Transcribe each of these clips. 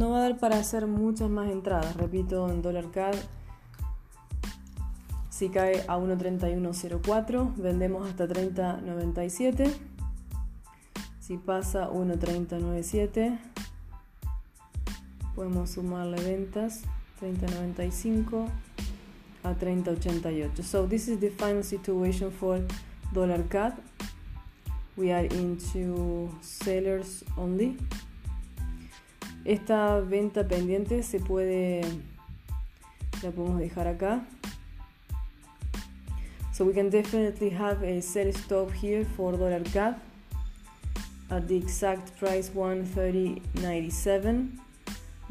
no va a dar para hacer muchas más entradas. Repito, en dólar CAD, si cae a 1.3104, vendemos hasta 30.97. Si pasa 1.3097, podemos sumarle ventas 30.95 a 30.88. So this is the final situation for dollar CAD. We are into sellers only. Esta venta pendiente se puede, la podemos dejar acá. So we can definitely have a sell stop here for dollar CAD at the exact price 130.97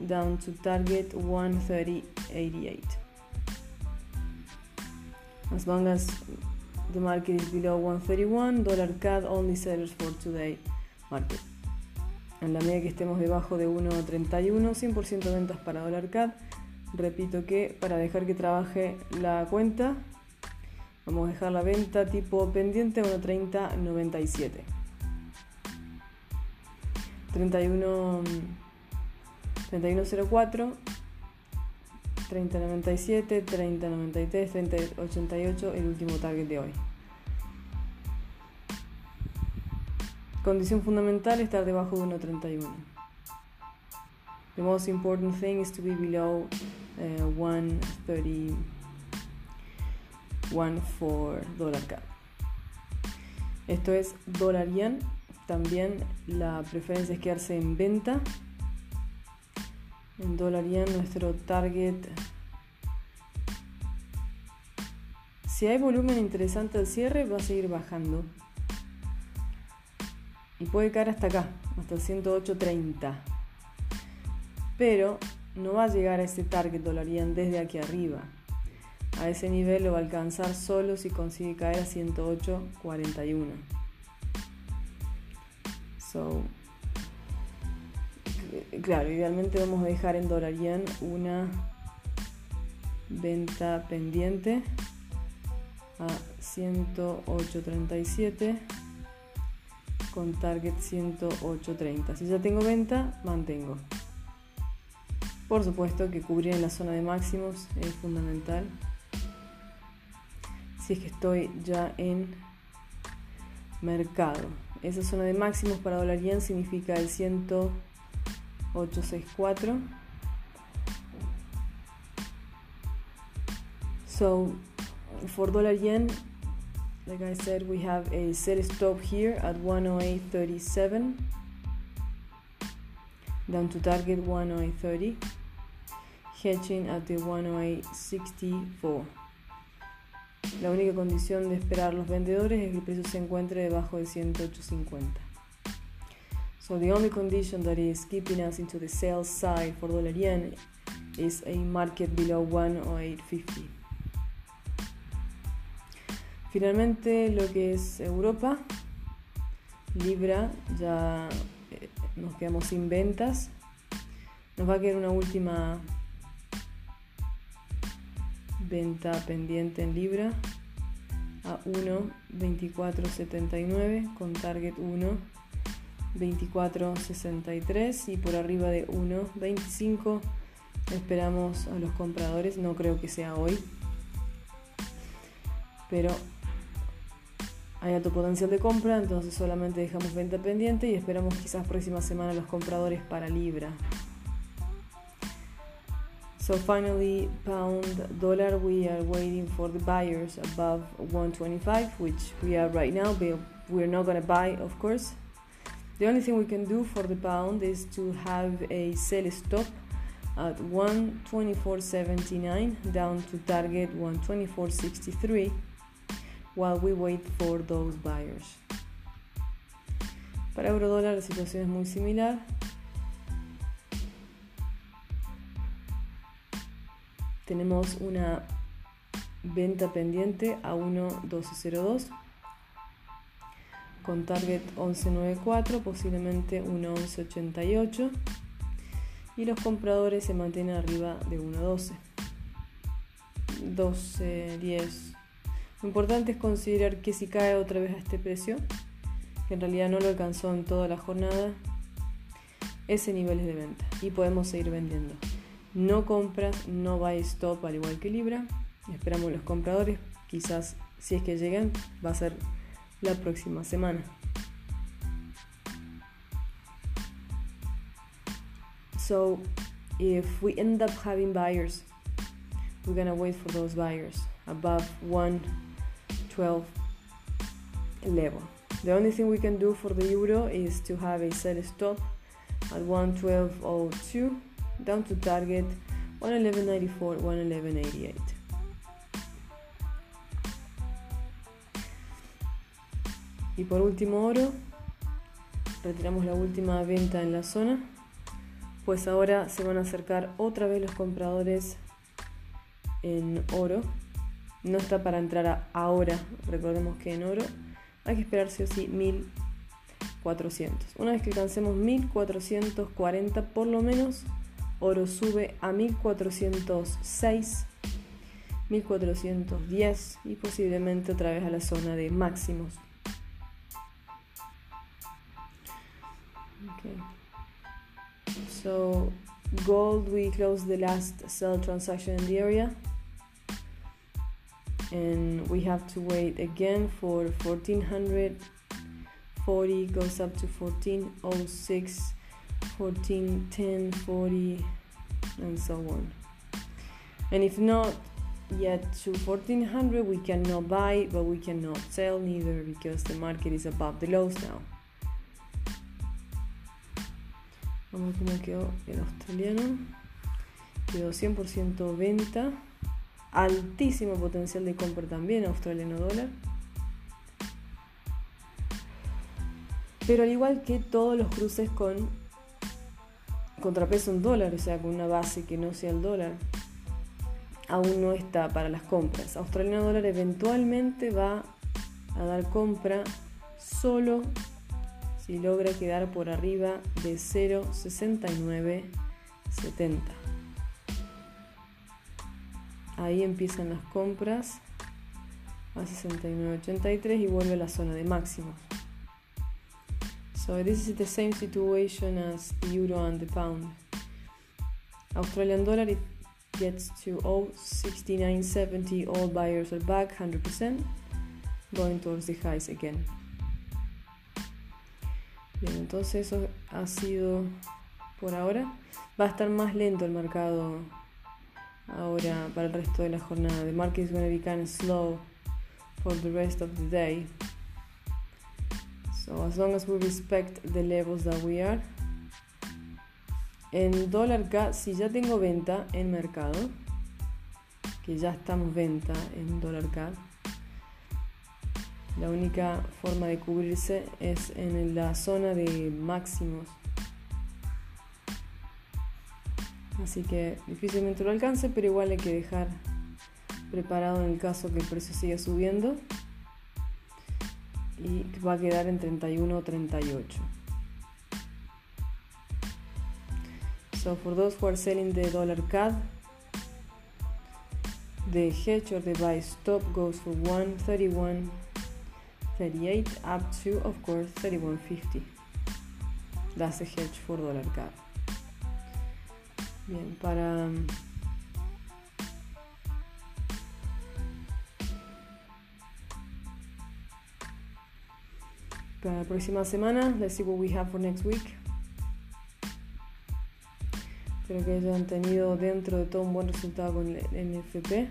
down to target 130.88. As long as the market is below 131, dollar CAD only sellers for today market. En la medida que estemos debajo de 1.31, 100% ventas para dólar CAD. Repito que para dejar que trabaje la cuenta, vamos a dejar la venta tipo pendiente a 1.30.97. 31 3104 3097 3093 3088 el último target de hoy condición fundamental estar debajo de 1.31 the most important thing is to be below uh, 131 for esto es dólar yen también la preferencia es quedarse en venta. En dólar yen nuestro target. Si hay volumen interesante al cierre va a seguir bajando. Y puede caer hasta acá, hasta el 108.30. Pero no va a llegar a ese target dólar yen desde aquí arriba. A ese nivel lo va a alcanzar solo si consigue caer a 108.41. So, claro, idealmente vamos a dejar en dólar una venta pendiente a 108.37 con target 108.30. Si ya tengo venta, mantengo. Por supuesto que cubrir en la zona de máximos es fundamental. Si es que estoy ya en mercado. Esa zona de máximos para dólar yen significa el 10864. So for dollar yen, like I said, we have a sell stop here at 108.37 down to target 108.30, hedging at the 108.64. La única condición de esperar los vendedores es que el precio se encuentre debajo de 108.50. So the only condition that is keeping us into the sales side for dollar yen is a market below 108.50. Finalmente lo que es Europa, Libra, ya eh, nos quedamos sin ventas. Nos va a quedar una última venta pendiente en libra a 1.2479 con target 1.2463 y por arriba de 1.25 esperamos a los compradores no creo que sea hoy pero hay alto potencial de compra entonces solamente dejamos venta pendiente y esperamos quizás próxima semana los compradores para libra So finally, pound dollar, we are waiting for the buyers above 125, which we are right now, but we're not gonna buy, of course. The only thing we can do for the pound is to have a sell stop at 124.79 down to target 124.63 while we wait for those buyers. Para euro dólar la situación es muy similar. tenemos una venta pendiente a 1.1202 con target 11.94 posiblemente 1.1188 y los compradores se mantienen arriba de 1.12 12.10 importante es considerar que si cae otra vez a este precio que en realidad no lo alcanzó en toda la jornada ese nivel es de venta y podemos seguir vendiendo. No compras, no buy stop al igual que Libra. Esperamos los compradores, quizás si es que llegan va a ser la próxima semana. So if we end up having buyers, we're gonna wait for those buyers above 112 level. The only thing we can do for the euro is to have a sell stop at 112.02 down to target 111.94, 111.88. Y por último oro, retiramos la última venta en la zona, pues ahora se van a acercar otra vez los compradores en oro. No está para entrar ahora, recordemos que en oro hay que esperarse así 1400. Una vez que alcancemos 1440 por lo menos, oro sube a 1406, 1410 y posiblemente otra vez a la zona de máximos. Okay. So gold we closed the last sell transaction in the area and we have to wait again for 1440 goes up to 1406 1410 40 and so on and if not yet to 1400 we cannot buy but we cannot sell neither because the market is above the lows now Vamos cómo quedó el australiano. Quedó 100% venta. Altísimo potencial de compra también australiano dólar. Pero al igual que todos los cruces con contrapeso en dólar, o sea, con una base que no sea el dólar, aún no está para las compras. Australiano dólar eventualmente va a dar compra solo si logra quedar por arriba de 0,6970. Ahí empiezan las compras a 69.83 y vuelve a la zona de máximos. So this is the same situation as the euro and the pound. Australian dollar it gets to 0.6970 all buyers are back 100% going towards the highs again. Bien, entonces eso ha sido por ahora. Va a estar más lento el mercado ahora para el resto de la jornada. The market is going to be kind of slow for the rest of the day. So as long as we respect the levels that we are. En dólar K, si ya tengo venta en mercado, que ya estamos venta en dólar K, la única forma de cubrirse es en la zona de máximos Así que difícilmente lo alcance, pero igual hay que dejar preparado en el caso que el precio siga subiendo. Y va a quedar en 31 o 38. So for those who are selling the dollar CAD, the hedge or the buy stop goes for 131.38 up to of course 31.50. That's the hedge for dollar CAD. Bien, para... Para la próxima semana, let's see what we have for next week. Espero que hayan tenido dentro de todo un buen resultado con el NFP.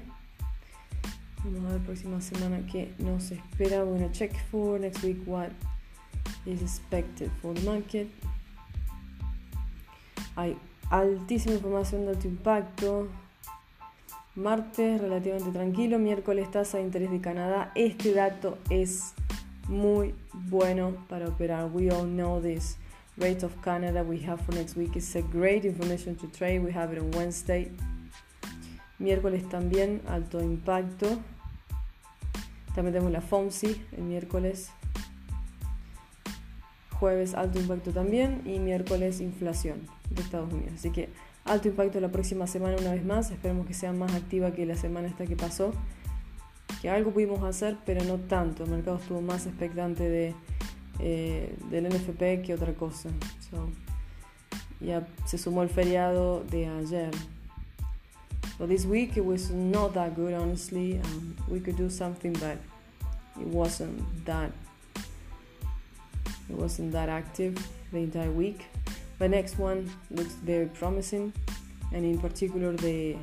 Vamos a ver próxima semana qué nos espera. We're gonna check for next week what is expected for the market. Hay altísima información de alto impacto. Martes relativamente tranquilo, miércoles tasa de interés de Canadá. Este dato es muy bueno para operar. We all know this. Rate of Canada we have for next week is a great information to trade. We have it on Wednesday. Miércoles también alto impacto. También tenemos la FOMC el miércoles. Jueves alto impacto también y miércoles inflación de Estados Unidos. Así que alto impacto la próxima semana una vez más. Esperemos que sea más activa que la semana esta que pasó. Que algo pudimos hacer, pero no tanto. El mercado estuvo más expectante de, eh, del NFP que otra cosa. ya se sumó el feriado de ayer. But this week it was not that good, honestly. Um, we could do something, but it wasn't that. It wasn't that active the entire week. The next one looks very promising, and in particular the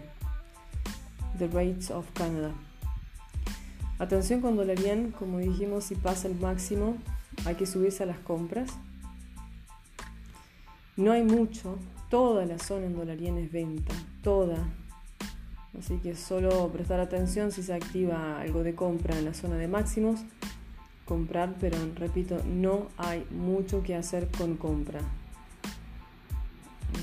the rates of Canada. Atención con dólar yen, como dijimos, si pasa el máximo, hay que subirse a las compras. No hay mucho, toda la zona en dólar yen es venta, toda. Así que solo prestar atención si se activa algo de compra en la zona de máximos, comprar, pero repito, no hay mucho que hacer con compra.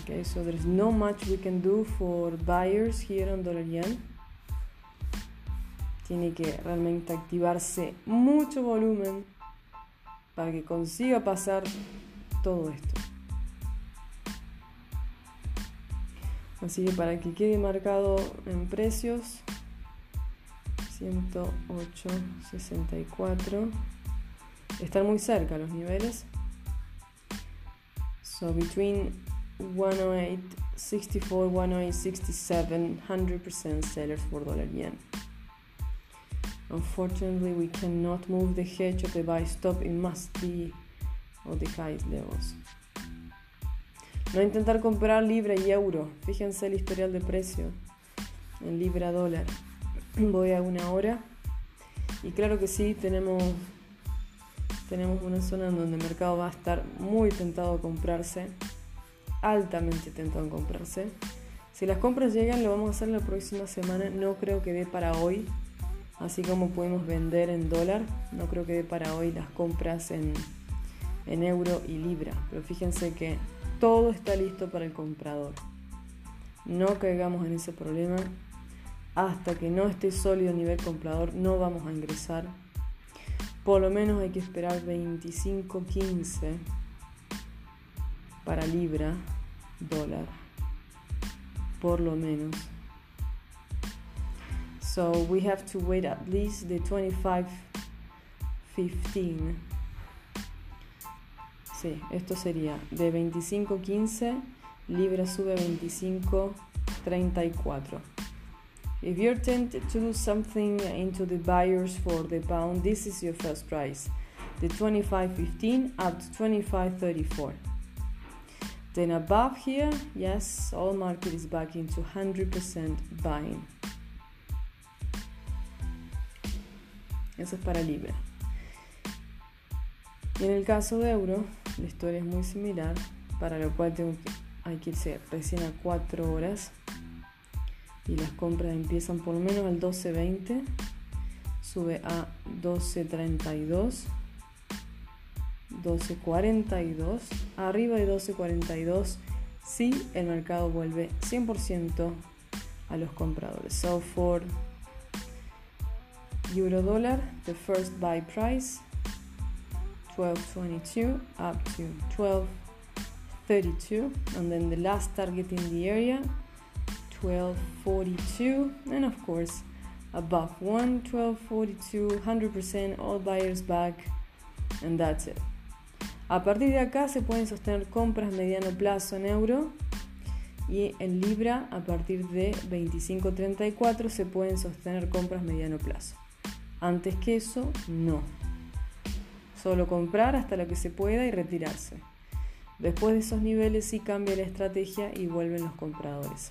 Okay, so there's no much we can do for buyers here on dollar yen. Tiene que realmente activarse mucho volumen para que consiga pasar todo esto. Así que para que quede marcado en precios, 108.64. Están muy cerca los niveles. So between 108.64, 108.67, 100% sellers for dollar yen. Unfortunately, we cannot move the hedge of the buy stop. It must be on the high levels. No intentar comprar libra y euro. Fíjense el historial de precio en libra dólar. Voy a una hora. Y claro que sí, tenemos, tenemos una zona en donde el mercado va a estar muy tentado a comprarse. Altamente tentado a comprarse. Si las compras llegan, lo vamos a hacer la próxima semana. No creo que dé para hoy. Así como podemos vender en dólar. No creo que dé para hoy las compras en, en euro y libra. Pero fíjense que todo está listo para el comprador. No caigamos en ese problema. Hasta que no esté sólido a nivel comprador, no vamos a ingresar. Por lo menos hay que esperar 25.15 para libra, dólar. Por lo menos. So we have to wait at least the 25.15 Sí, esto sería de 25.15, Libra sube a 25.34. If you're tempted to do something into the buyers for the pound, this is your first price. The 25.15 up to 25.34. Then above here, yes, all market is back into 100% buying. Eso es para Libra. Y en el caso de euro, la historia es muy similar, para lo cual tengo que, hay que irse recién a 4 horas y las compras empiezan por lo menos al 12.20, sube a 12.32, 12.42, arriba de 12.42 si el mercado vuelve 100% a los compradores. So for euro dólar, the first buy price 1222 up to 1232 and then the last target in the area 1242 and of course above 1 1242 100% all buyers back and that's it a partir de acá se pueden sostener compras mediano plazo en euro y en libra a partir de 25.34 se pueden sostener compras mediano plazo antes que eso no Solo comprar hasta lo que se pueda y retirarse. Después de esos niveles sí cambia la estrategia y vuelven los compradores.